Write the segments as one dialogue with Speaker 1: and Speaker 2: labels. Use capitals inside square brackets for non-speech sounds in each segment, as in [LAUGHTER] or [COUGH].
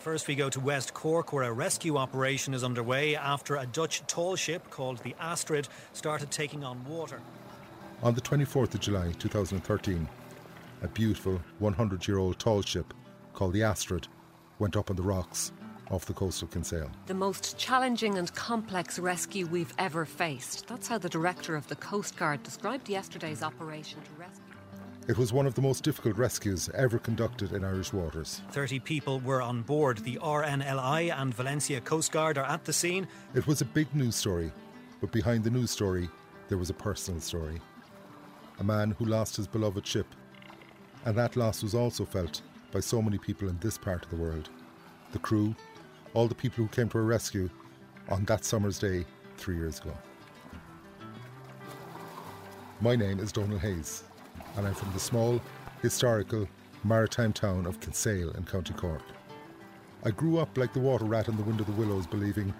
Speaker 1: First, we go to West Cork, where a rescue operation is underway after a Dutch tall ship called the Astrid started taking on water.
Speaker 2: On the 24th of July 2013, a beautiful 100 year old tall ship called the Astrid went up on the rocks off the coast of Kinsale.
Speaker 3: The most challenging and complex rescue we've ever faced. That's how the director of the Coast Guard described yesterday's operation to rescue.
Speaker 2: It was one of the most difficult rescues ever conducted in Irish waters.
Speaker 1: 30 people were on board. The RNLI and Valentia Coast Guard are at the scene.
Speaker 2: It was a big news story, but behind the news story, there was a personal story. A man who lost his beloved ship. And that loss was also felt by so many people in this part of the world. The crew, all the people who came to our rescue on that summer's day three years ago. My name is Donald Hayes, and I'm from the small, historical, maritime town of Kinsale in County Cork. I grew up like the water rat in the Wind of the Willows, believing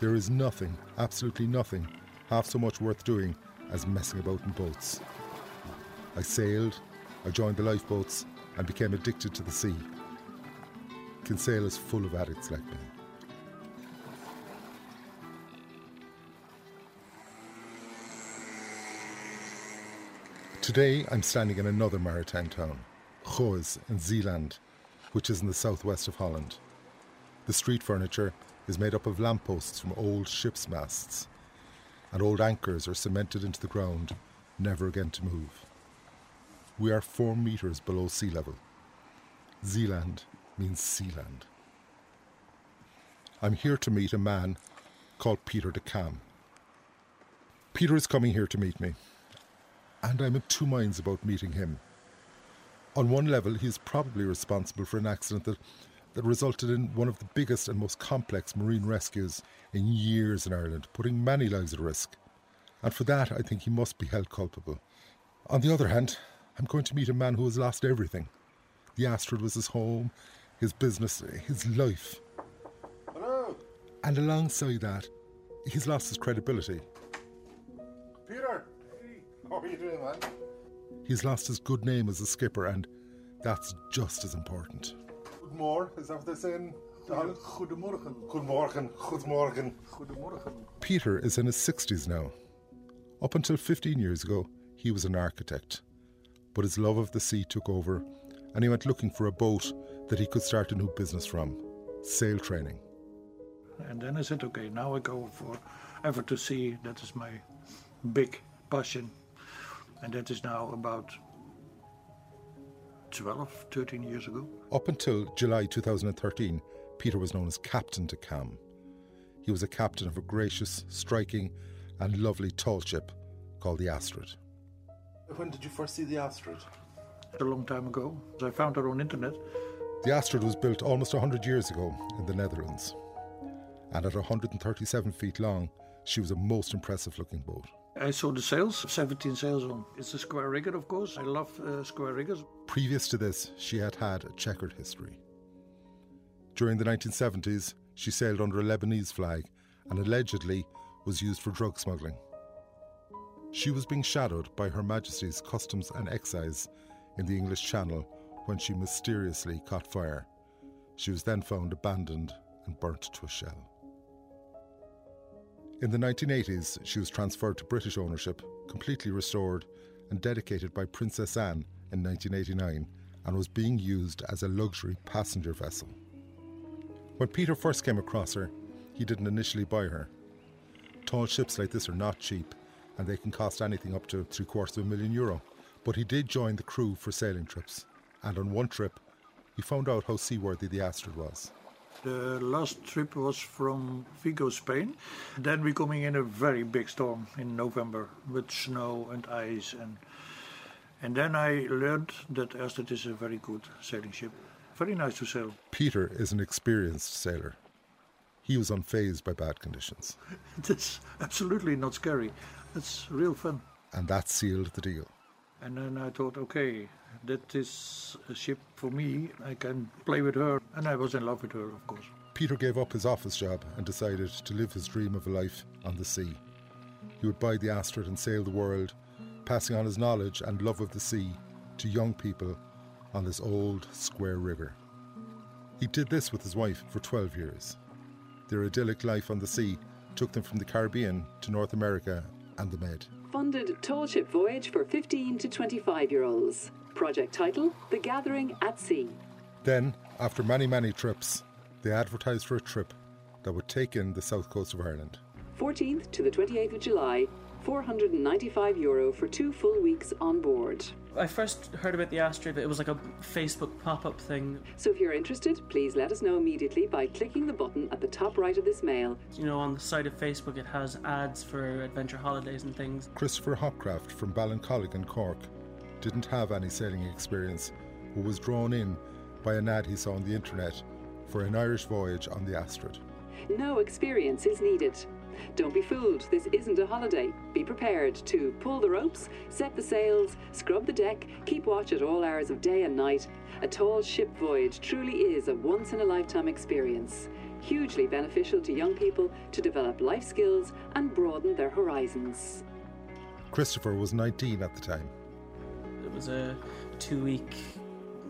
Speaker 2: there is nothing, absolutely nothing, half so much worth doing as messing about in boats. I sailed, I joined the lifeboats, and became addicted to the sea. Kinsale is full of addicts like me. Today I'm standing in another maritime town, Goes in Zeeland, which is in the southwest of Holland. The street furniture is made up of lampposts from old ship's masts, and old anchors are cemented into the ground, never again to move. We are four metres below sea level. Zeeland means Sealand. I'm here to meet a man called Peter de Kam. Peter is coming here to meet me, and I'm in two minds about meeting him. On one level, he is probably responsible for an accident that, that resulted in one of the biggest and most complex marine rescues in years in Ireland, putting many lives at risk. And for that, I think he must be held culpable. On the other hand, I'm going to meet a man who has lost everything. The Astrid was his home, his business, his life.
Speaker 4: Hello,
Speaker 2: And alongside that, he's lost his credibility.
Speaker 4: Peter. [LAUGHS] How are you doing, man?
Speaker 2: He's lost his good name as a skipper, and that's just as important.
Speaker 4: Good morning. Is that what they're saying? Donald?
Speaker 5: Goedemorgen.
Speaker 4: Goedemorgen. Goedemorgen.
Speaker 5: Goedemorgen.
Speaker 2: Peter is in his 60s now. Up until 15 years ago, he was an architect. But his love of the sea took over, and he went looking for a boat that he could start a new business from sail training.
Speaker 5: And then I said, okay, now I go for ever to sea. That is my big passion. And that is now about 12, 13 years ago.
Speaker 2: Up until July 2013, Peter was known as Captain to Kam. He was a captain of a gracious, striking, and lovely tall ship called the Astrid.
Speaker 4: When did you first see the Astrid?
Speaker 5: A long time ago. I found her on internet.
Speaker 2: The Astrid was built almost 100 years ago in the Netherlands. And at 137 feet long, she was a most impressive looking boat.
Speaker 5: I saw the sails, 17 sails on. It's a square rigger, of course. I love uh, square riggers.
Speaker 2: Previous to this, she had had a checkered history. During the 1970s, she sailed under a Lebanese flag and allegedly was used for drug smuggling. She was being shadowed by Her Majesty's Customs and Excise in the English Channel when she mysteriously caught fire. She was then found abandoned and burnt to a shell. In the 1980s, she was transferred to British ownership, completely restored, and dedicated by Princess Anne in 1989, and was being used as a luxury passenger vessel. When Peter first came across her, he didn't initially buy her. Tall ships like this are not cheap, and they can cost anything up to three quarters of a million euro. But he did join the crew for sailing trips, and on one trip, he found out how seaworthy the Astrid was.
Speaker 5: The last trip was from Vigo, Spain. Then we coming in a very big storm in November with snow and ice and and then I learned that Astrid is a very good sailing ship. Very nice to sail.
Speaker 2: Peter is an experienced sailor. He was unfazed by bad conditions, [LAUGHS]
Speaker 5: It's absolutely not scary. It's real fun.
Speaker 2: and that sealed the deal.
Speaker 5: And then I thought, okay, that is a ship for me. I can play with her. And I was in love with her, of course.
Speaker 2: Peter gave up his office job and decided to live his dream of a life on the sea. He would buy the Astrid and sail the world, passing on his knowledge and love of the sea to young people on this old square rigger. He did this with his wife for 12 years. Their idyllic life on the sea took them from the Caribbean to North America and the Med.
Speaker 6: Funded tall ship voyage for 15 to 25 year olds. Project title The Gathering at Sea.
Speaker 2: Then, after many, many trips, they advertised for a trip that would take in the south coast of Ireland.
Speaker 6: 14th to the 28th of July, 495 euro for two full weeks on board.
Speaker 7: I first heard about the Astrid, it was like a Facebook pop up thing.
Speaker 6: So if you're interested, please let us know immediately by clicking the button at the top right of this mail.
Speaker 7: You know, on the side of Facebook, it has ads for adventure holidays and things.
Speaker 2: Christopher Hopcraft from Ballincollig in Cork didn't have any sailing experience, but was drawn in by an ad he saw on the internet for an Irish voyage on the Astrid.
Speaker 6: No experience is needed. Don't be fooled, this isn't a holiday. Be prepared to pull the ropes, set the sails, scrub the deck, keep watch at all hours of day and night. A tall ship voyage truly is a once in a lifetime experience, hugely beneficial to young people to develop life skills and broaden their horizons.
Speaker 2: Christopher was 19 at the time.
Speaker 7: It was a two week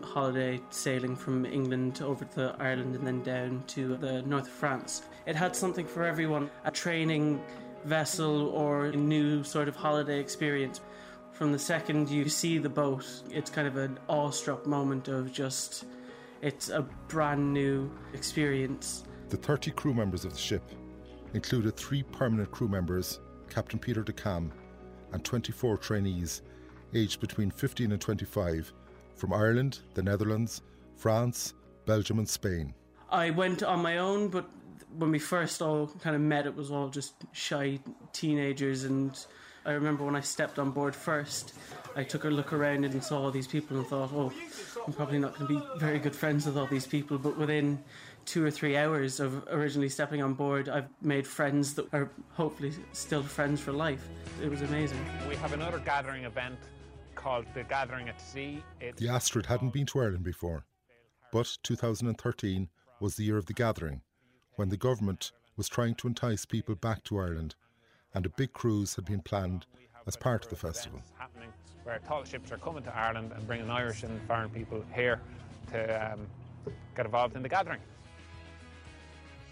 Speaker 7: holiday sailing from England over to Ireland and then down to the north of France. It had something for everyone a training vessel or a new sort of holiday experience. From the second you see the boat, it's kind of an awestruck moment of just, it's a brand new experience.
Speaker 2: The 30 crew members of the ship included three permanent crew members, Captain Peter de Kam, and 24 trainees aged between 15 and 25 from Ireland, the Netherlands, France, Belgium, and Spain.
Speaker 7: I went on my own, but when we first all kind of met, it was all just shy teenagers. And I remember when I stepped on board first, I took a look around and saw all these people and thought, oh, I'm probably not going to be very good friends with all these people. But within two or three hours of originally stepping on board, I've made friends that are hopefully still friends for life. It was amazing.
Speaker 8: We have another gathering event called the Gathering at Sea. It's
Speaker 2: The Astrid hadn't been to Ireland before, but 2013 was the year of the gathering, when the government was trying to entice people back to Ireland, and a big cruise had been planned as part of the festival.
Speaker 8: happening where tall ships are coming to Ireland and bringing Irish and foreign people here to um, get involved in the gathering.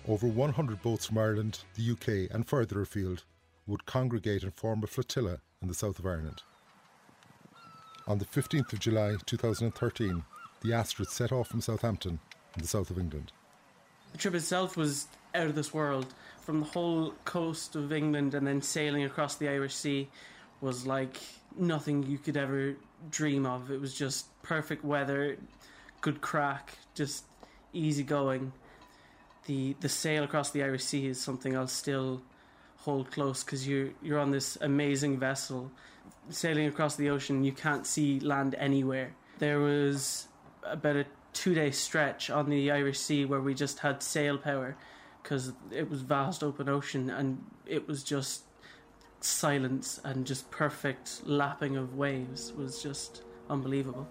Speaker 2: Over 100 boats from Ireland, the UK, and further afield would congregate and form a flotilla in the south of Ireland. On the 15th of July 2013, the Astrid set off from Southampton in the south of England.
Speaker 7: The trip itself was out of this world. From the whole coast of England and then sailing across the Irish Sea was like nothing you could ever dream of. It was just perfect weather, good crack, just easy going. The the sail across the Irish Sea is something I'll still hold close because you're you're on this amazing vessel sailing across the ocean. You can't see land anywhere. There was about a two day stretch on the Irish Sea where we just had sail power because it was vast open ocean and it was just silence and just perfect lapping of waves was just unbelievable.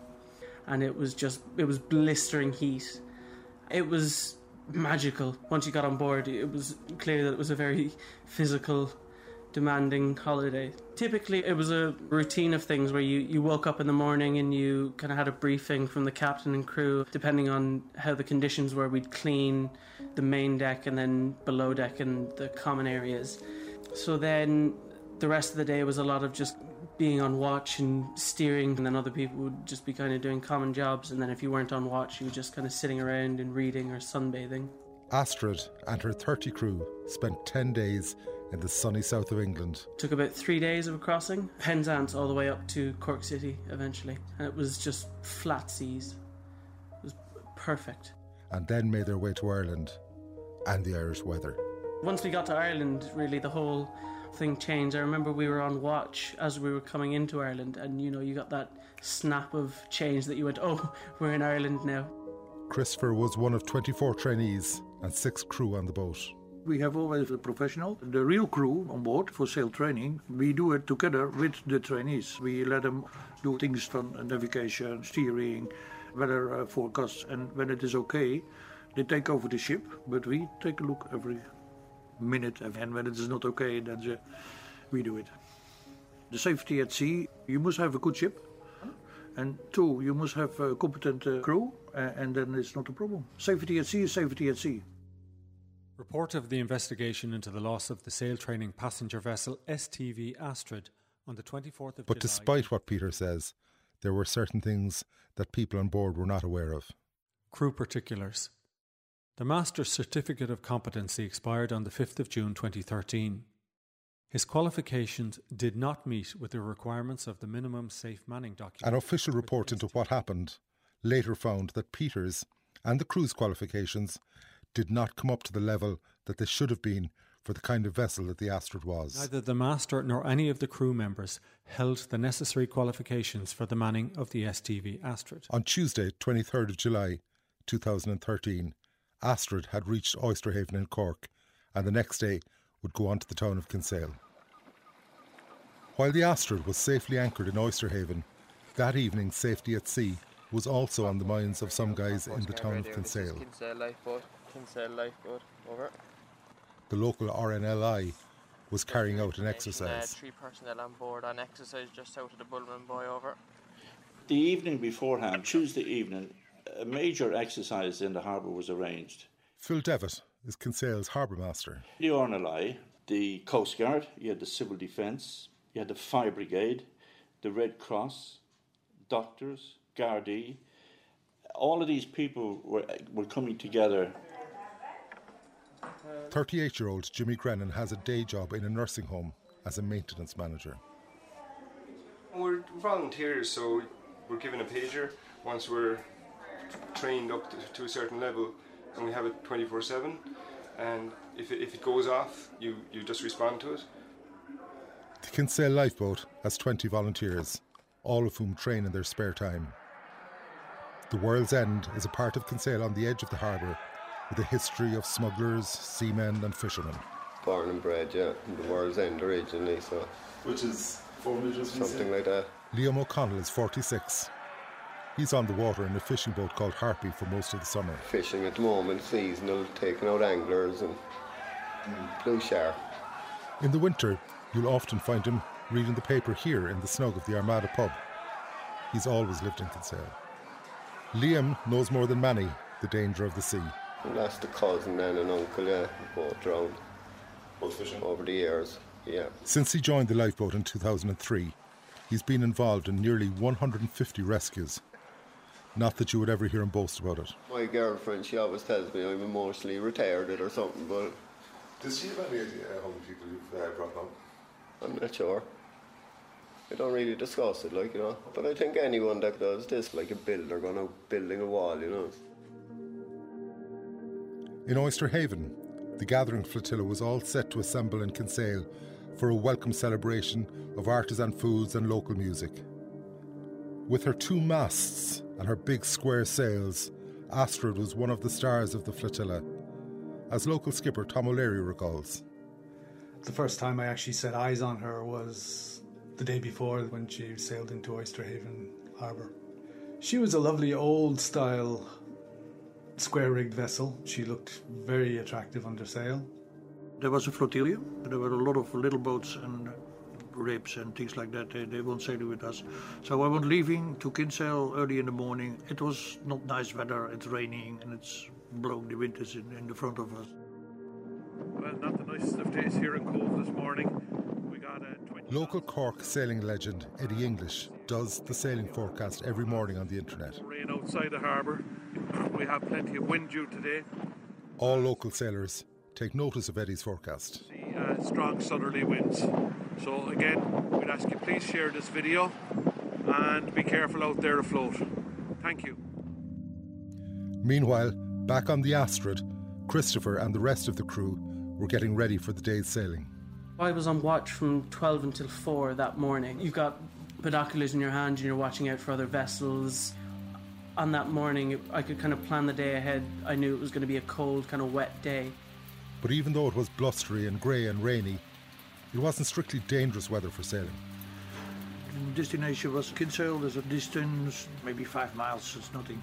Speaker 7: And it was just it was blistering heat. It was magical. Once you got on board it was clear that it was a very physical demanding holiday. Typically, it was a routine of things where you, you woke up in the morning and you kind of had a briefing from the captain and crew. Depending on how the conditions were, we'd clean the main deck and then below deck and the common areas. So then the rest of the day was a lot of just being on watch and steering, and then other people would just be kind of doing common jobs. And then if you weren't on watch, you were just kind of sitting around and reading or sunbathing.
Speaker 2: Astrid and her 30 crew spent 10 days in the sunny south of England.
Speaker 7: Took about three days of a crossing, Penzance all the way up to Cork City eventually, and it was just flat seas. It was perfect.
Speaker 2: and then made their way to Ireland and the Irish weather.
Speaker 7: Once we got to Ireland, really the whole thing changed. I remember we were on watch as we were coming into Ireland, and you know, you got that snap of change that you went, oh, [LAUGHS] we're in Ireland now.
Speaker 2: Christopher was one of 24 trainees and six crew on the boat.
Speaker 5: We have always a professional, the real crew on board for sail training. We do it together with the trainees. We let them do things from navigation, steering, weather uh, forecasts, and when it is okay, they take over the ship. But we take a look every minute, and when it is not okay, then the, we do it. The safety at sea, you must have a good ship. And two, you must have a competent uh, crew and then it's not a problem. Safety at sea is safety at sea.
Speaker 9: Report of the investigation into the loss of the sail training passenger vessel STV Astrid on the 24th of June.
Speaker 2: But
Speaker 9: July.
Speaker 2: despite what Peter says, there were certain things that people on board were not aware of.
Speaker 9: Crew particulars. The Master's Certificate of Competency expired on the 5th of June 2013. His qualifications did not meet with the requirements of the minimum safe manning document.
Speaker 2: An official report into what happened later found that Peter's and the crew's qualifications did not come up to the level that they should have been for the kind of vessel that the Astrid was.
Speaker 9: Neither the Master nor any of the crew members held the necessary qualifications for the manning of the STV Astrid.
Speaker 2: On Tuesday, 23rd of July 2013, Astrid had reached Oysterhaven in Cork and the next day would go on to the town of Kinsale. While the Astrid was safely anchored in Oysterhaven, that evening safety at sea was also on the minds of some guys in the town of Kinsale.
Speaker 10: Kinsale lifeboat. Kinsale lifeboat. Over.
Speaker 2: The local RNLI was carrying out an
Speaker 10: Uh,
Speaker 2: exercise.
Speaker 10: three personnel on board on exercise just out of the Bulman Buoy. Over.
Speaker 11: The evening beforehand, Tuesday evening, a major exercise in the harbour was arranged.
Speaker 2: Phil Devitt is Kinsale's harbour master.
Speaker 11: The RNLI, the Coast Guard, you had the Civil Defence, you had the Fire Brigade, the Red Cross, doctors, Gardaí. All of these people were, were coming together
Speaker 2: 38 year old Jimmy Grennan has a day job in a nursing home as a maintenance manager.
Speaker 12: We're volunteers, so we're given a pager once we're trained up to, to a certain level, and we have it 24 7. And if it, if it goes off, you, you just respond to it.
Speaker 2: The Kinsale Lifeboat has 20 volunteers, all of whom train in their spare time. The World's End is a part of Kinsale on the edge of the harbour with a history of smugglers, seamen, and fishermen.
Speaker 13: Born and bred, yeah, in the World's End originally, so.
Speaker 4: Which is four metres
Speaker 13: Something like that.
Speaker 2: Liam O'Connell is 46. He's on the water in a fishing boat called Harpy for most of the summer.
Speaker 13: Fishing at the moment, seasonal, taking out anglers and blue shark.
Speaker 2: In the winter, you'll often find him reading the paper here in the snug of the Armada pub. He's always lived in Kinsale. Liam knows more than many the danger of the sea.
Speaker 13: And that's the cousin and an uncle, yeah, both drowned.
Speaker 4: Both fishing?
Speaker 13: Over the years, yeah.
Speaker 2: Since he joined the lifeboat in 2003, he's been involved in nearly 150 rescues. Not that you would ever hear him boast about it.
Speaker 13: My girlfriend, she always tells me I'm emotionally retarded or something, but
Speaker 4: Does she have any idea how many people you've uh, brought home?
Speaker 13: I'm not sure. I don't really discuss it, like, you know. But I think anyone that does this, like a builder going out building a wall, you know.
Speaker 2: In Oyster Haven, the gathering flotilla was all set to assemble in Kinsale for a welcome celebration of artisan foods and local music. With her two masts and her big square sails, Astrid was one of the stars of the flotilla, as local skipper Tom O'Leary recalls.
Speaker 14: The first time I actually set eyes on her was the day before when she sailed into Oyster Haven Harbour. She was a lovely old style square rigged vessel. She looked very attractive under sail.
Speaker 5: There was a flotilla. There were a lot of little boats and ribs and things like that. They, they won't sail with us. So I was leaving to Kinsale early in the morning. It was not nice weather. It's raining and it's blowing the winters in, in the front of us.
Speaker 15: Well, not the nicest of days here in Cobh this morning. We got a
Speaker 2: Local Cork sailing legend Eddie English does the sailing forecast every morning on the internet.
Speaker 15: Rain outside the harbour. We have plenty of wind due today.
Speaker 2: All local sailors take notice of Eddie's forecast.
Speaker 15: See uh, strong southerly winds. So again, we'd ask you please share this video and be careful out there afloat. Thank you.
Speaker 2: Meanwhile, back on the Astrid, Christopher and the rest of the crew were getting ready for the day's sailing.
Speaker 7: I was on watch from 12 until 4 that morning. You've got binoculars in your hand and you're watching out for other vessels. On that morning, I could kind of plan the day ahead. I knew it was going to be a cold, kind of wet day.
Speaker 2: But even though it was blustery and grey and rainy, it wasn't strictly dangerous weather for sailing.
Speaker 5: The Destination was Kinsale. There's a distance, maybe five miles. It's nothing.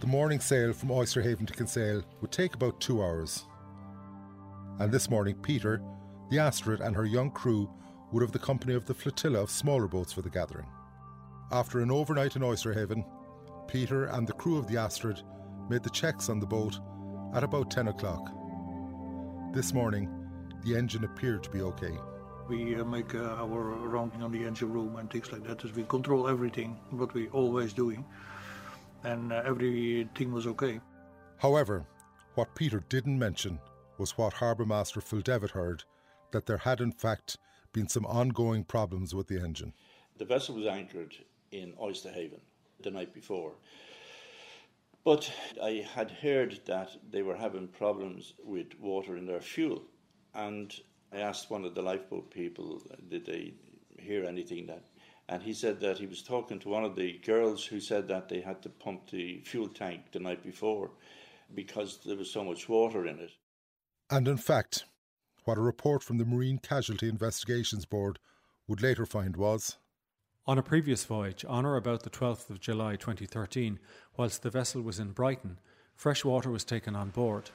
Speaker 2: The morning sail from Oyster Haven to Kinsale would take about two hours. And this morning, Peter, the Astrid, and her young crew would have the company of the flotilla of smaller boats for the gathering. After an overnight in Oyster Haven, Peter and the crew of the Astrid made the checks on the boat at about 10 o'clock. This morning, the engine appeared to be okay.
Speaker 5: We uh, make uh, our rounding on the engine room and things like that. As we control everything, what we always doing, and uh, everything was okay.
Speaker 2: However, what Peter didn't mention was what Harbour Master Phil Devitt heard that there had in fact been some ongoing problems with the engine.
Speaker 11: The vessel was anchored in Oysterhaven the night before. But I had heard that they were having problems with water in their fuel. And I asked one of the lifeboat people, did they hear anything that and he said that he was talking to one of the girls who said that they had to pump the fuel tank the night before because there was so much water in it.
Speaker 2: And in fact, what a report from the Marine Casualty Investigations Board would later find was
Speaker 9: on a previous voyage, on or about the 12th of July 2013, whilst the vessel was in Brighton, fresh water was taken on board.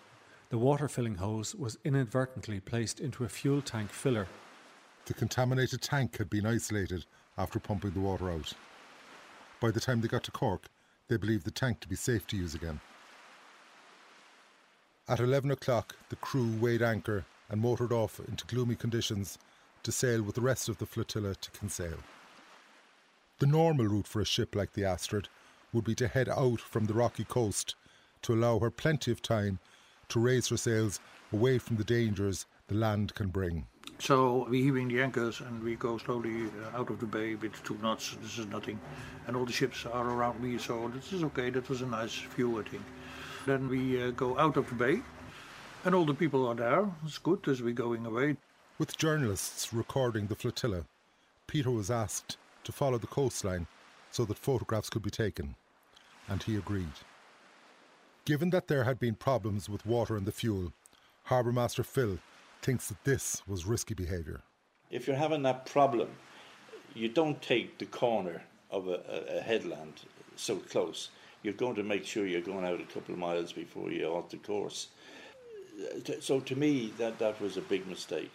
Speaker 9: The water filling hose was inadvertently placed into a fuel tank filler.
Speaker 2: The contaminated tank had been isolated after pumping the water out. By the time they got to Cork, they believed the tank to be safe to use again. At 11 o'clock, the crew weighed anchor and motored off into gloomy conditions to sail with the rest of the flotilla to Kinsale. The normal route for a ship like the Astrid would be to head out from the rocky coast to allow her plenty of time to raise her sails away from the dangers the land can bring.
Speaker 5: So we heaving the anchors and we go slowly uh, out of the bay with two knots. This is nothing, and all the ships are around me, so this is okay. That was a nice view, I think. Then we uh, go out of the bay, and all the people are there. It's good as we're going away.
Speaker 2: With journalists recording the flotilla, Peter was asked to follow the coastline so that photographs could be taken, and he agreed. Given that there had been problems with water and the fuel, Harbour Master Phil thinks that this was risky behaviour.
Speaker 11: If you're having that problem, you don't take the corner of a, a, headland so close. You're going to make sure you're going out a couple of miles before you alter course. So to me, that, that was a big mistake.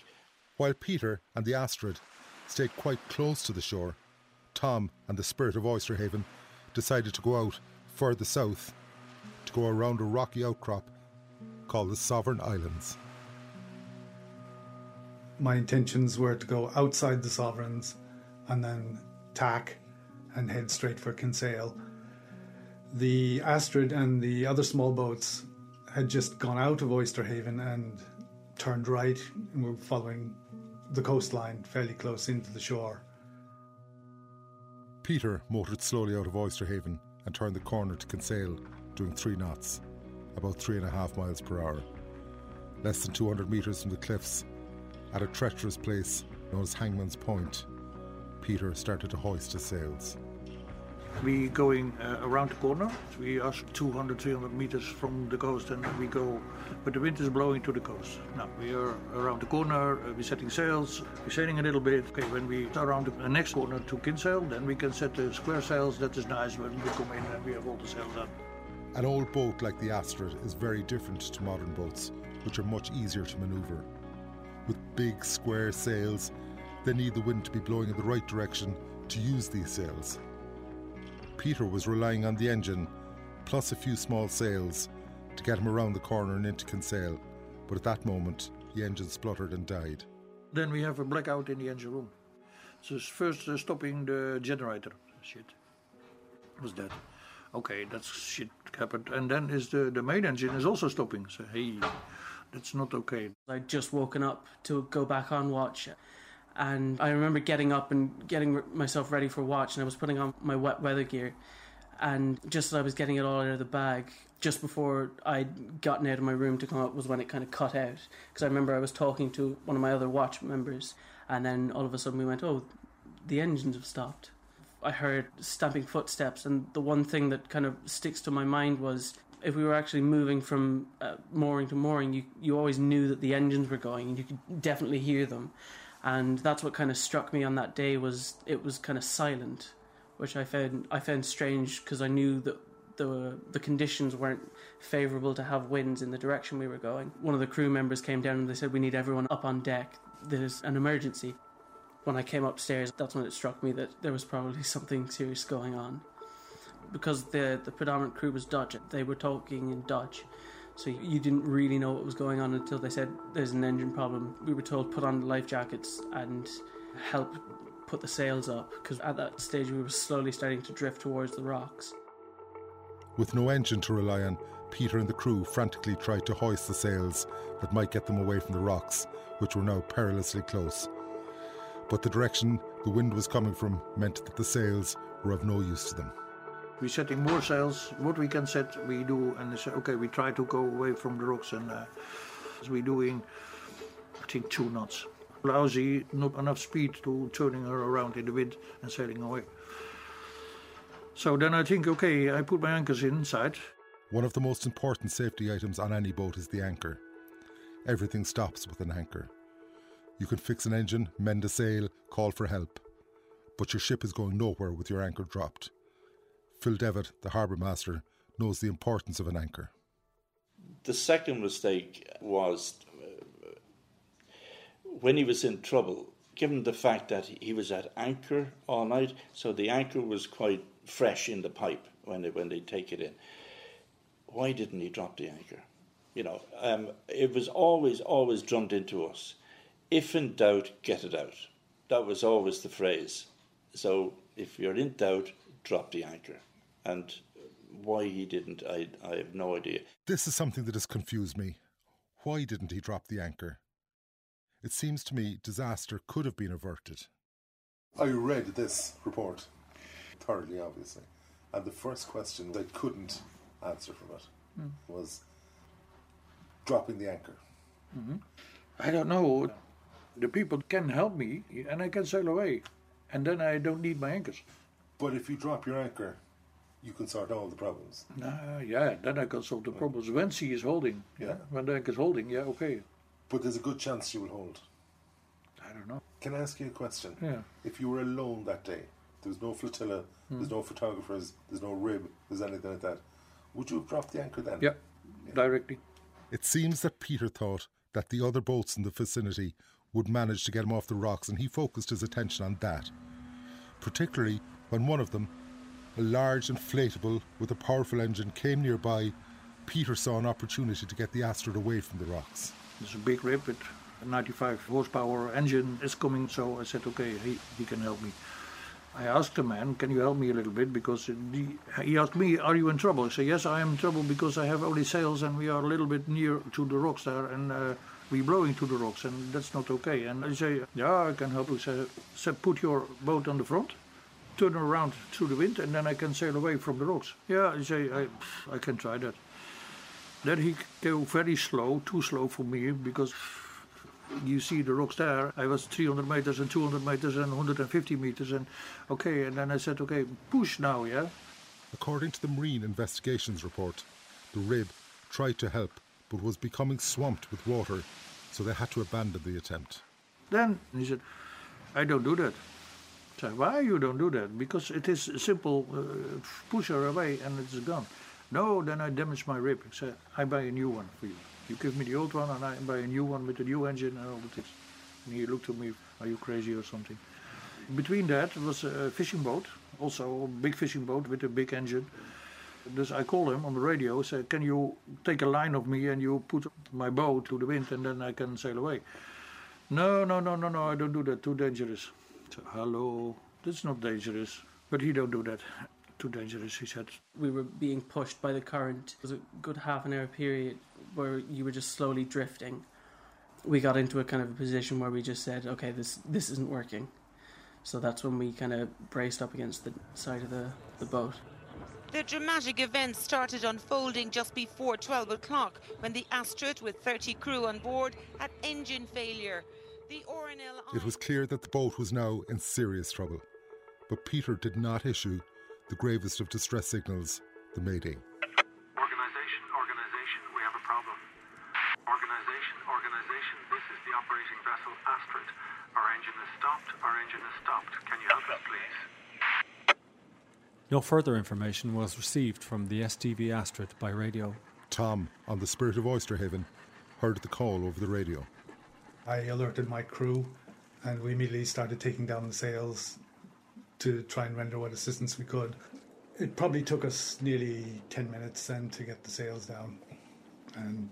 Speaker 2: While Peter and the Astrid stayed quite close to the shore, Tom and the Spirit of Oysterhaven decided to go out further south to go around a rocky outcrop called the Sovereign Islands.
Speaker 14: My intentions were to go outside the Sovereigns and then tack and head straight for Kinsale. The Astrid and the other small boats had just gone out of Oysterhaven and turned right and were following the coastline fairly close into the shore.
Speaker 2: Peter motored slowly out of Oysterhaven and turned the corner to Kinsale, doing three knots, about three and a half miles per hour. Less than 200 metres from the cliffs, at a treacherous place known as Hangman's Point, Peter started to hoist his sails.
Speaker 5: We going uh, around the corner. We are 200, 300 meters from the coast, and we go. But the wind is blowing to the coast. Now we are around the corner. Uh, we're setting sails. We're sailing a little bit. Okay, when we are around the next corner to Kinsale, then we can set the square sails. That is nice when we come in and we have all the sails up.
Speaker 2: An old boat like the Astrid is very different to modern boats, which are much easier to manoeuvre. With big square sails, they need the wind to be blowing in the right direction to use these sails. Peter was relying on the engine, plus a few small sails, to get him around the corner and into Kinsale. But at that moment, the engine spluttered and died.
Speaker 5: Then we have a blackout in the engine room. So first uh, stopping the generator. Shit. Was that? Okay, that's shit happened. And then is the, the main engine is also stopping. So hey, that's not okay.
Speaker 7: I'd just woken up to go back on watch and I remember getting up and getting myself ready for watch, and I was putting on my wet weather gear, and just as I was getting it all out of the bag, just before I'd gotten out of my room to come up was when it kind of cut out. Because I remember I was talking to one of my other watch members, and then all of a sudden we went, "Oh, the engines have stopped." I heard stamping footsteps, and the one thing that kind of sticks to my mind was if we were actually moving from uh, mooring to mooring, you you always knew that the engines were going, and you could definitely hear them and that's what kind of struck me on that day was it was kind of silent, which I found I found strange because I knew that the the conditions weren't favourable to have winds in the direction we were going. One of the crew members came down and they said we need everyone up on deck. There's an emergency. When I came upstairs, that's when it struck me that there was probably [LAUGHS] something serious going on. because the the predominant crew was Dutch, they were talking in Dutch. So you didn't really know what was going on until they said there's an engine problem. We were told put on the life jackets and help put the sails up because at that stage we were slowly starting to drift towards the rocks.
Speaker 2: With no engine to rely on, Peter and the crew frantically tried to hoist the sails that might get them away from the rocks, which were now perilously close. But the direction the wind was coming from meant that the sails were of no use to them.
Speaker 5: We're setting more sails. What we can set, we do, and they say, okay, we try to go away from the rocks, and uh, we're doing, I think, two knots. Lousy, not enough speed to turning her around in the wind and sailing away. So then I think, okay, I put my anchors inside.
Speaker 2: One of the most important safety items on any boat is the anchor. Everything stops with an anchor. You can fix an engine, mend a sail, call for help. But your ship is going nowhere with your anchor dropped. Phil Devitt, the harbour master, knows the importance of an anchor.
Speaker 11: The second mistake was uh, when he was in trouble, given the fact that he was at anchor all night, so the anchor was quite fresh in the pipe when they, when they take it in. Why didn't he drop the anchor? You know, um, it was always, always drummed into us. If in doubt, get it out. That was always the phrase. So if you're in doubt, drop the anchor. And why he didn't, I, I have no idea.
Speaker 2: This is something that has confused me. Why didn't he drop the anchor? It seems to me disaster could have been averted.
Speaker 4: I read this report thoroughly, obviously, and the first question they couldn't answer from it
Speaker 5: Mm.
Speaker 4: was dropping the anchor.
Speaker 5: Mhm. I don't know. The people can help me, and I can sail away, and then I don't need my anchors.
Speaker 4: But if you drop your anchor, you can sort all the problems.
Speaker 5: Uh, yeah, then I can solve the problems. When she is holding, yeah, when the anchor is holding, yeah, okay.
Speaker 4: But there's a good chance she will hold.
Speaker 5: I don't know.
Speaker 4: Can I ask you a question?
Speaker 5: Yeah.
Speaker 4: If you were alone that day, there was no flotilla, there's
Speaker 5: Hmm.
Speaker 4: no photographers, there's no rib, there's anything like that, would you have dropped the anchor then?
Speaker 5: Yeah, directly.
Speaker 2: It seems that Peter thought that the other boats in the vicinity would manage to get him off the rocks, and he focused his attention on that. Particularly when one of them, a large inflatable with a powerful engine, came nearby, Peter saw an opportunity to get the Astrid away from the rocks.
Speaker 5: There's a big rib with a 95 horsepower engine is coming, so I said, okay, he, he can help me. I asked the man, can you help me a little bit? Because he asked me, are you in trouble? I said, yes, I am in trouble because I have only sails and we are a little bit near to the rocks there and uh, we're blowing to the rocks and that's not okay. And I say, yeah, I can help you. Said, put your boat on the front, turn around through the wind and then I can sail away from the rocks. Yeah, I say, I, I can try that. Then he go very slow, too slow for me, because you see the rocks there. I was 300 meters and 200 meters and 150 meters, and okay. And then I said, okay, push now, yeah.
Speaker 2: According to the Marine Investigations report, the rib tried to help but was becoming swamped with water, so they had to abandon the attempt.
Speaker 5: Then he said, I don't do that. Said, why you don't do that? Because it is simple uh, push her away and it's gone. No, then I damage my rib. I said, I buy a new one for you. You give me the old one and I buy a new one with a new engine and all this. And he looked at me, are you crazy or something? Between that was a fishing boat, also a big fishing boat with a big engine. Dus I call him on the radio, say, can you take a line of me and you put my boat to the wind and then I can sail away? No, no, no, no, no, I don't do that, too dangerous. So, hello, that's not dangerous. But he don't do that. Too dangerous, he said.
Speaker 7: We were being pushed by the current. It was a good half an hour period where you were just slowly drifting. We got into a kind of a position where we just said, okay, this this isn't working. So that's when we kind of braced up against the side of the, the boat.
Speaker 16: The dramatic events started unfolding just before 12 o'clock when the Astrid, with 30 crew on board, had engine failure. The RNL
Speaker 2: It was clear that the boat was now in serious trouble, but Peter did not issue the gravest of distress signals, the Mayday.
Speaker 17: Organization, organization, we have a problem. Organization, organization, this is the operating vessel Astrid. Our engine is stopped, our engine is stopped. Can you help us, please?
Speaker 9: No further information was received from the STV Astrid by radio.
Speaker 2: Tom, on the Spirit of Oysterhaven, heard the call over the radio.
Speaker 14: I alerted my crew, and we immediately started taking down the sails to try and render what assistance we could. It probably took us nearly 10 minutes then to get the sails down and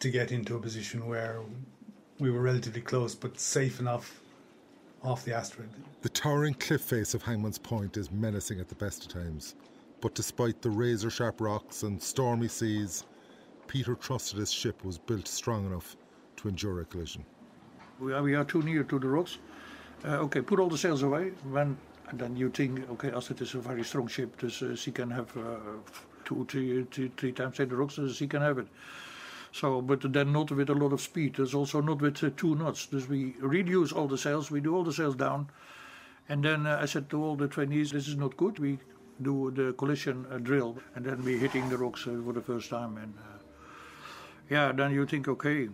Speaker 14: to get into a position where we were relatively close but safe enough off the Astrid.
Speaker 2: The towering cliff face of Hangman's Point is menacing at the best of times. But despite the razor sharp rocks and stormy seas, Peter trusted his ship was built strong enough to endure a collision.
Speaker 5: We are, we are too near to the rocks. Uh, okay, put all the sails away. When and then you think, okay, as it is a very strong ship, so uh, she can have uh, two, three, three, three times the rocks, she can have it. So, but then not with a lot of speed. There's also not with uh, two knots. So we reduce all the sails. We do all the sails down, and then uh, I said to all the trainees, "This is not good. We do the collision uh, drill, and then we hitting the rocks uh, for the first time. And yeah, then you think, okay.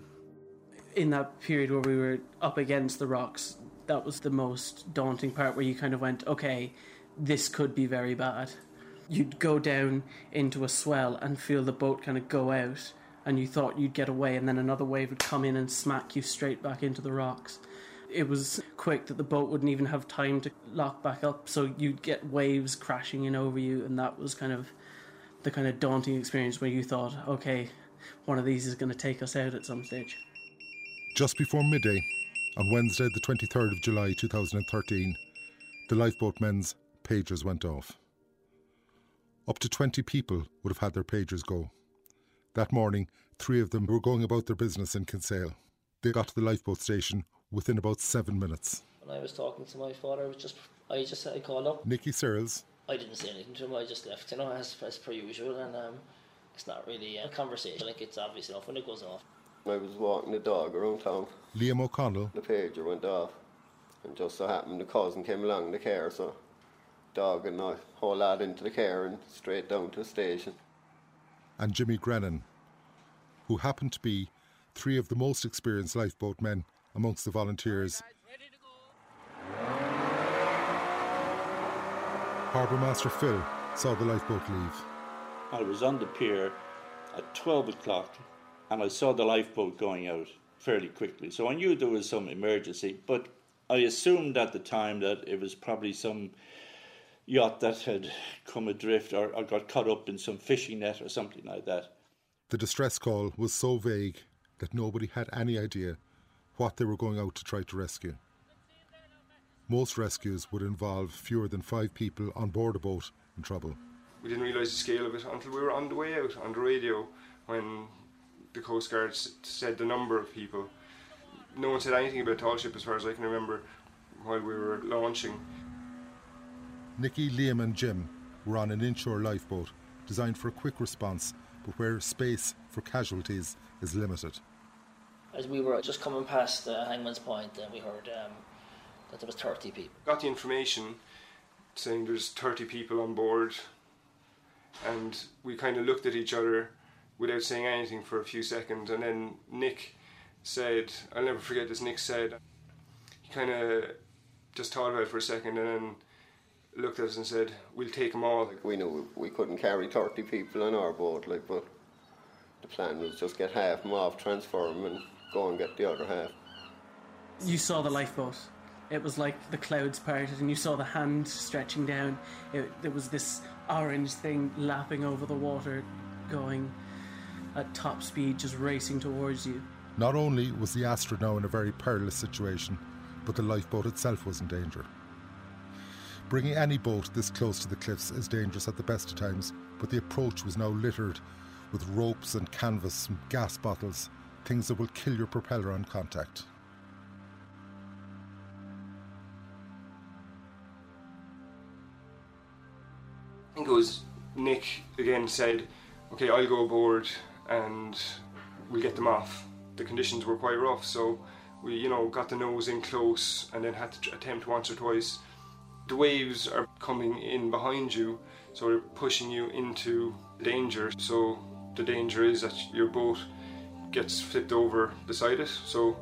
Speaker 7: In that period where we were up against the rocks, that was the most daunting part where you kind of went, okay, this could be very bad. You'd go down into a swell and feel the boat kind of go out, and you thought you'd get away, and then another wave would come in and smack you straight back into the rocks. It was quick that the boat wouldn't even have time to lock back up, so you'd get waves crashing in over you, and that was kind of the kind of daunting experience where you thought, okay, one of these is going to take us out at some stage.
Speaker 2: Just before midday, on Wednesday, the 23rd of July 2013, the lifeboat men's pagers went off. Up to 20 people would have had their pagers go. That morning, three of them were going about their business in Kinsale. They got to the lifeboat station within about seven minutes.
Speaker 18: When I was talking to my father, I was just I just I called up.
Speaker 2: Nicky Searles.
Speaker 18: I didn't say anything to him. I just left, you know, as, as per usual, and um, it's not really a conversation. Like it's obvious enough when it goes off.
Speaker 13: I was walking the dog around town.
Speaker 2: Liam O'Connell.
Speaker 13: The pager went off, and just so happened the cousin came along in the car, so dog and I whole lad into the car and straight down to the station.
Speaker 2: And Jimmy Grennan, who happened to be three of the most experienced lifeboat men amongst the volunteers. Harbour Master Phil saw the lifeboat leave.
Speaker 11: I was on the pier at 12 o'clock and I saw the lifeboat going out fairly quickly. So I knew there was some emergency, but I assumed at the time that it was probably some yacht that had come adrift or, or got caught up in some fishing net or something like that.
Speaker 2: The distress call was so vague that nobody had any idea what they were going out to try to rescue. Most rescues would involve fewer than five people on board a boat in trouble.
Speaker 12: We didn't realise the scale of it until we were on the way out on the radio when the Coast Guard said the number of people. No one said anything about tall ship as far as I can remember while we were launching.
Speaker 2: Nicky, Liam, and Jim were on an inshore lifeboat designed for a quick response, but where space for casualties is limited.
Speaker 18: As we were just coming past uh, Hangman's Point, uh, we heard um, that there was 30 people.
Speaker 12: Got the information saying there's 30 people on board, and we kind of looked at each other without saying anything for a few seconds, and then Nick said, I'll never forget this, Nick said, he kind of just thought about it for a second and then looked at us and said, we'll take them all.
Speaker 13: Like we knew we couldn't carry 30 people on our boat, like, but the plan was just get half them off, transfer them and go and get the other half.
Speaker 7: You saw the lifeboat. It was like the clouds parted, and you saw the hand stretching down. It, there was this orange thing lapping over the water, going at top speed, just racing towards you.
Speaker 2: Not only was the Astrid now in a very perilous situation, but the lifeboat itself was in danger. Bringing any boat this close to the cliffs is dangerous at the best of times, but the approach was now littered with ropes and canvas and gas bottles, things that will kill your propeller on contact.
Speaker 12: I think it was Nick again said, okay, I'll go aboard and we'll get them off. The conditions were quite rough, so we, you know, got the nose in close and then had to attempt once or twice. The waves are coming in behind you, so they're pushing you into danger. So the danger is that your boat gets flipped over beside it. So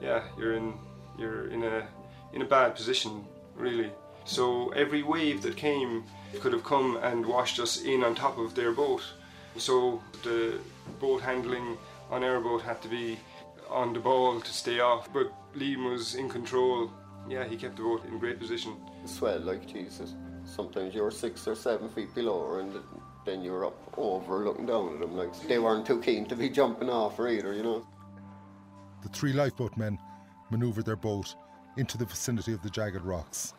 Speaker 12: yeah, you're in you're in a in a bad position really. So every wave that came could have come and washed us in on top of their boat. So the boat handling on our boat had to be on the ball to stay off. But Liam was in control. Yeah, he kept the boat in great position.
Speaker 13: Swell like Jesus. Sometimes you're six or seven feet below her, and then you're up over looking down at them. Like they weren't too keen to be jumping off her either, you know.
Speaker 2: The three lifeboat men manoeuvred their boat into the vicinity of the jagged rocks.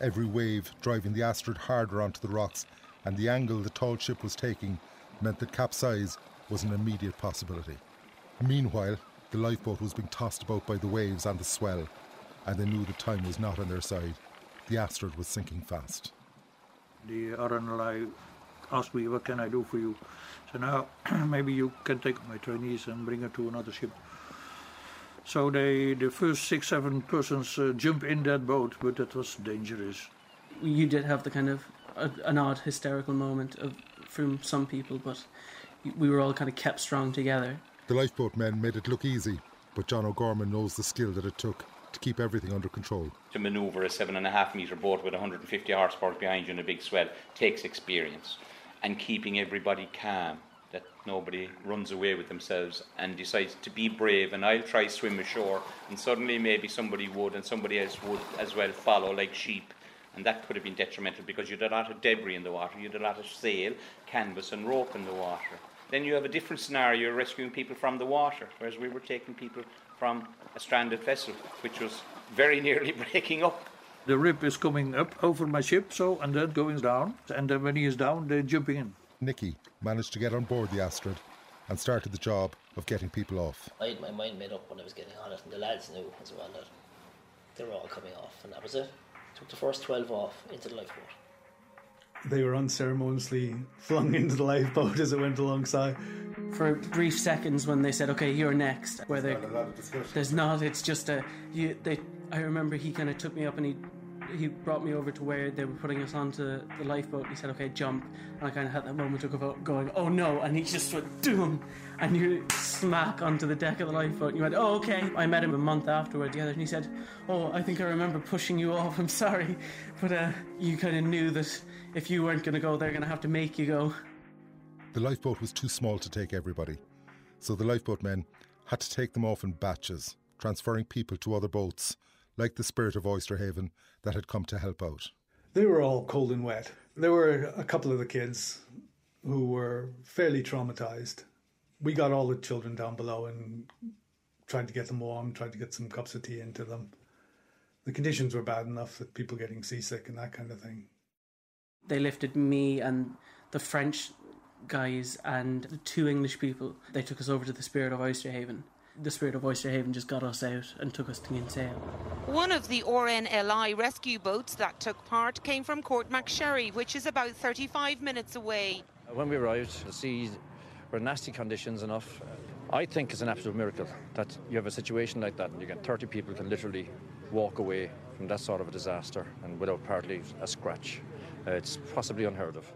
Speaker 2: Every wave driving the Astrid harder onto the rocks, and the angle the tall ship was taking meant that capsize was an immediate possibility. Meanwhile, the lifeboat was being tossed about by the waves and the swell, and they knew the time was not on their side. The Astrid was sinking fast.
Speaker 5: The RNLI asked me, what can I do for you? So now [CLEARS THROAT] maybe you can take my trainees and bring her to another ship. So they, the first six, seven persons uh, jump in that boat, but that was dangerous.
Speaker 7: You did have the kind of a, an odd hysterical moment of from some people, but we were all kind of kept strong together.
Speaker 2: The lifeboat men made it look easy, but John O'Gorman knows the skill that it took to keep everything under control.
Speaker 19: To manoeuvre a seven and a half metre boat with 150 horsepower behind you in a big swell takes experience and keeping everybody calm that nobody runs away with themselves and decides to be brave and I'll try swim ashore and suddenly maybe somebody would and somebody else would as well follow like sheep and that could have been detrimental because you had a lot of debris in the water, you had a lot of sail, canvas and rope in the water. Then you have a different scenario, you're rescuing people from the water, whereas we were taking people from a stranded vessel, which was very [LAUGHS] nearly breaking up.
Speaker 5: The rib is coming up over my ship, so and then going down, and then when he is down, they're jumping in.
Speaker 2: Nicky managed to get on board the Astrid and started the job of getting people off.
Speaker 18: I had my mind made up when I was getting on it, and the lads knew as well that they were all coming off, and that was it. Took the first 12 off into the lifeboat.
Speaker 14: They were unceremoniously flung into the lifeboat as it went alongside.
Speaker 7: For brief seconds, when they said, "Okay, you're next," where they, there's not. It's just a. You, they. I remember he kind of took me up and he he brought me over to where they were putting us onto the lifeboat. He said, "Okay, jump." And I kind of had that moment of going, "Oh no!" And he just went, "Doom!" And you smack onto the deck of the lifeboat. And you went, "Oh, okay." I met him a month afterwards, yeah, and he said, "Oh, I think I remember pushing you off. I'm sorry, but uh, you kind of knew that if you weren't going to go, they're going to have to make you go."
Speaker 2: The lifeboat was too small to take everybody, so the lifeboat men had to take them off in batches, transferring people to other boats like the Spirit of Oysterhaven, that had come to help out.
Speaker 14: They were all cold and wet. There were a couple of the kids who were fairly traumatized. We got all the children down below and tried to get them warm, tried to get some cups of tea into them. The conditions were bad enough that people getting seasick and that kind of thing.
Speaker 7: They lifted me and the French guys and the two English people. They took us over to the Spirit of Oysterhaven the Spirit of Oysterhaven just got us out and took us to Kinsale.
Speaker 16: One of the RNLI rescue boats that took part came from Courtmacsherry, which is about 35 minutes away.
Speaker 20: When we arrived, the seas were nasty conditions enough. I think it's an absolute miracle that you have a situation like that and you get 30 people can literally walk away from that sort of a disaster and without partly a scratch. Uh, it's possibly unheard of.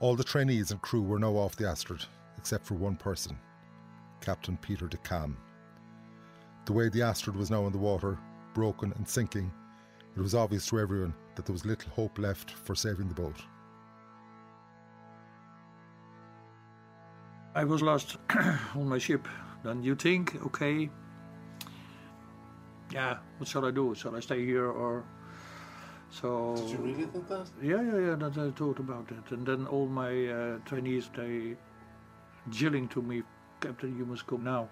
Speaker 2: All the trainees and crew were now off the Astrid except for one person, Captain Peter de Kam. The way the Astrid was now in the water, broken and sinking, it was obvious to everyone that there was little hope left for saving the boat.
Speaker 5: I was lost [CLEARS THROAT] on my ship. Then you think, okay, yeah, what shall I do? Shall I stay here or so
Speaker 4: did you really think that?
Speaker 5: Yeah, yeah, yeah. That I thought about it, and then all my uh, trainees they yelling to me, Captain, you must come now.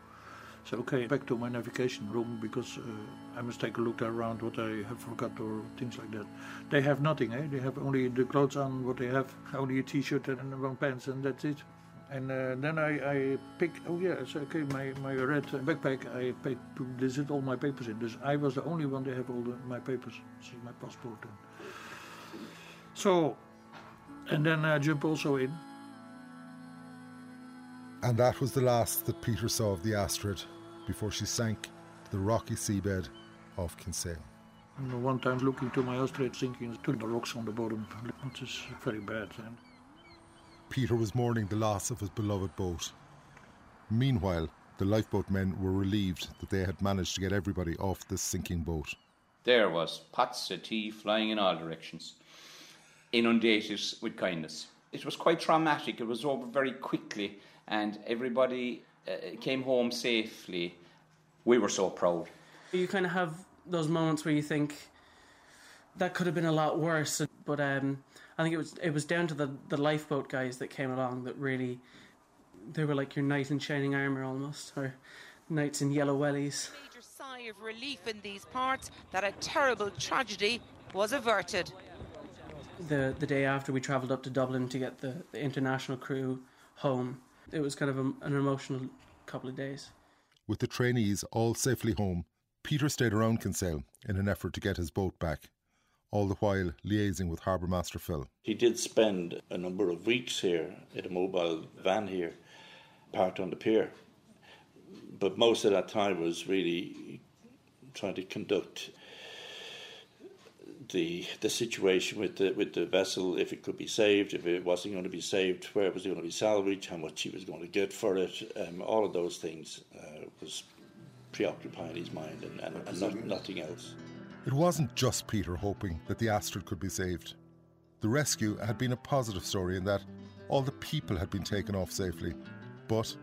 Speaker 5: So okay, back to my navigation room because uh, I must take a look around what I have forgot or things like that. They have nothing, eh? They have only the clothes on, what they have, only a t-shirt and one pants, and that's it. And uh, then I, I pick, oh yeah, so okay, my, my red backpack, I paid, this is all my papers in. This, I was the only one that have all the, my papers, is my passport. And so, and then I jump also in.
Speaker 2: And that was the last that Peter saw of the Astrid before she sank to the rocky seabed off Kinsale.
Speaker 5: And one time looking to my Astrid sinking to the rocks on the bottom, which is very bad. Then.
Speaker 2: Peter was mourning the loss of his beloved boat. Meanwhile, the lifeboat men were relieved that they had managed to get everybody off this sinking boat.
Speaker 19: There was pots of tea flying in all directions, inundated with kindness. It was quite traumatic. It was over very quickly and everybody uh, came home safely. We were so proud.
Speaker 7: You kind of have those moments where you think, that could have been a lot worse. But um, I think it was it was down to the the lifeboat guys that came along that really they were like your knight in shining armor almost, or knights in yellow wellies.
Speaker 16: Major sigh of relief in these parts that a terrible tragedy was averted.
Speaker 7: The the day after we travelled up to Dublin to get the, the international crew home, it was kind of a, an emotional couple of days.
Speaker 2: With the trainees all safely home, Peter stayed around Kinsale in an effort to get his boat back, all the while liaising with Harbour Master Phil.
Speaker 11: He did spend a number of weeks here in a mobile van here, parked on the pier. But most of that time was really trying to conduct the the situation with the with the vessel, if it could be saved, if it wasn't going to be saved, where it was going to be salvaged, how much he was going to get for it, um, all of those things uh, was preoccupying his mind and, and, and not, nothing else.
Speaker 2: It wasn't just Peter hoping that the Astrid could be saved. The rescue had been a positive story in that all the people had been taken off safely. But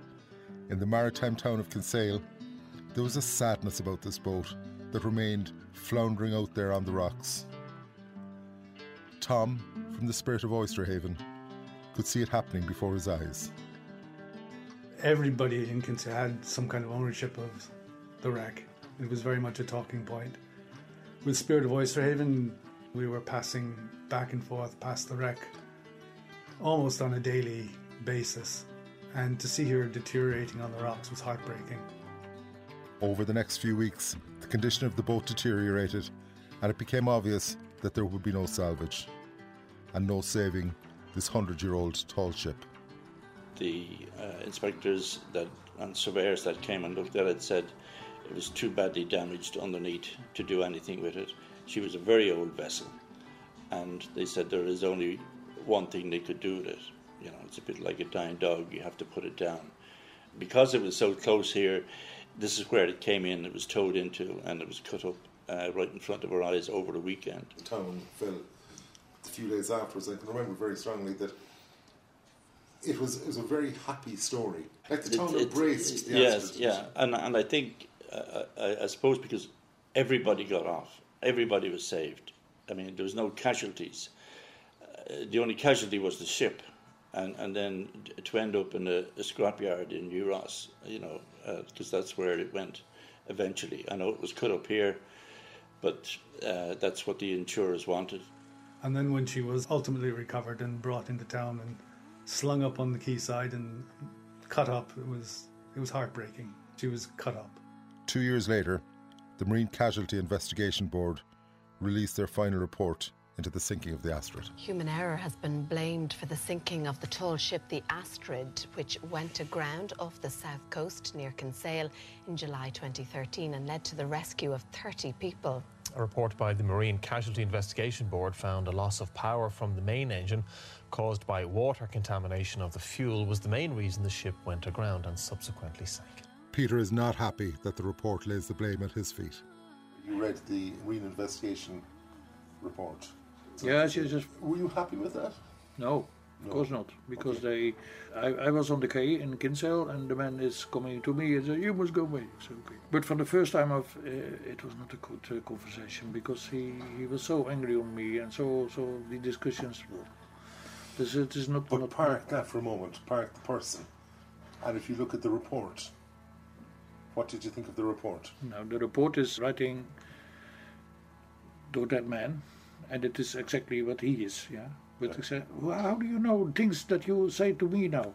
Speaker 2: in the maritime town of Kinsale, there was a sadness about this boat that remained floundering out there on the rocks. Tom, from the Spirit of Oysterhaven, could see it happening before his eyes.
Speaker 14: Everybody in Kinsale had some kind of ownership of the wreck. It was very much a talking point. With Spirit of Oysterhaven, we were passing back and forth past the wreck almost on a daily basis, and to see her deteriorating on the rocks was heartbreaking.
Speaker 2: Over the next few weeks, the condition of the boat deteriorated, and it became obvious that there would be no salvage and no saving this hundred year old tall ship.
Speaker 11: The uh, inspectors that and surveyors that came and looked at it said it was too badly damaged underneath to do anything with it. She was a very old vessel, and they said there is only one thing they could do with it. You know, it's a bit like a dying dog, you have to put it down. Because it was so close here, this is where it came in, it was towed into, and it was cut up uh, right in front of our eyes over the weekend.
Speaker 4: Tom Phil, a few days afterwards, I can remember very strongly that it was it was a very happy story. Like the town
Speaker 11: It- it-
Speaker 4: embraced the
Speaker 11: yes, yeah, and and I think uh, I, I suppose because everybody got off, everybody was saved. I mean, there was no casualties. Uh, the only casualty was the ship, and and then to end up in a, a scrapyard in New Ross, you know, because that's where it went eventually. I know it was cut up here, but uh, that's what the insurers wanted.
Speaker 14: And then when she was ultimately recovered and brought into town and slung up on the quayside and cut up, it was it was heartbreaking. She was cut up.
Speaker 2: Two years later, the Marine Casualty Investigation Board released their final report into the sinking of the Astrid.
Speaker 3: Human error has been blamed for the sinking of the tall ship, the Astrid, which went aground off the south coast near Kinsale in July 2013 and led to the rescue of 30 people.
Speaker 21: A report by the Marine Casualty Investigation Board found a loss of power from the main engine caused by water contamination of the fuel was the main reason the ship went aground and subsequently sank.
Speaker 2: Peter is not happy that the report lays the blame at his feet.
Speaker 4: You read the Marine investigation report.
Speaker 5: Yes, yes, yes.
Speaker 4: Were you happy with that?
Speaker 5: No, of course not, because they. I, I was on the quay in Kinsale, and the man is coming to me and said, "You must go away." So, okay. But for the first time, of uh, it was not a good uh, conversation because he, he was so angry on me, and so so the discussions. Well, this it is not.
Speaker 4: But
Speaker 5: not
Speaker 4: park that for a moment. Park the person, and if you look at the report, what did you think of the report?
Speaker 5: Now the report is writing to that man, and it is exactly what he is. Yeah. But he said, well, how do you know things that you say to me now?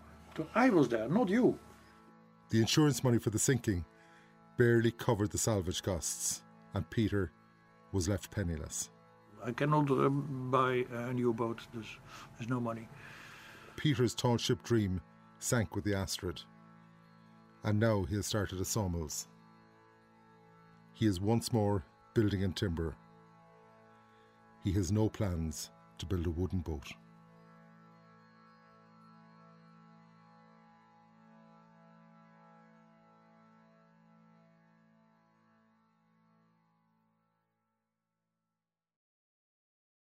Speaker 5: I was there, not you.
Speaker 2: The insurance money for the sinking barely covered the salvage costs, and Peter was left penniless.
Speaker 5: I cannot uh, buy a new boat. There's, there's no money.
Speaker 2: Peter's tall ship dream sank with the Astrid, and now he has started a sawmills. He is once more building in timber. He has no plans to build a wooden boat.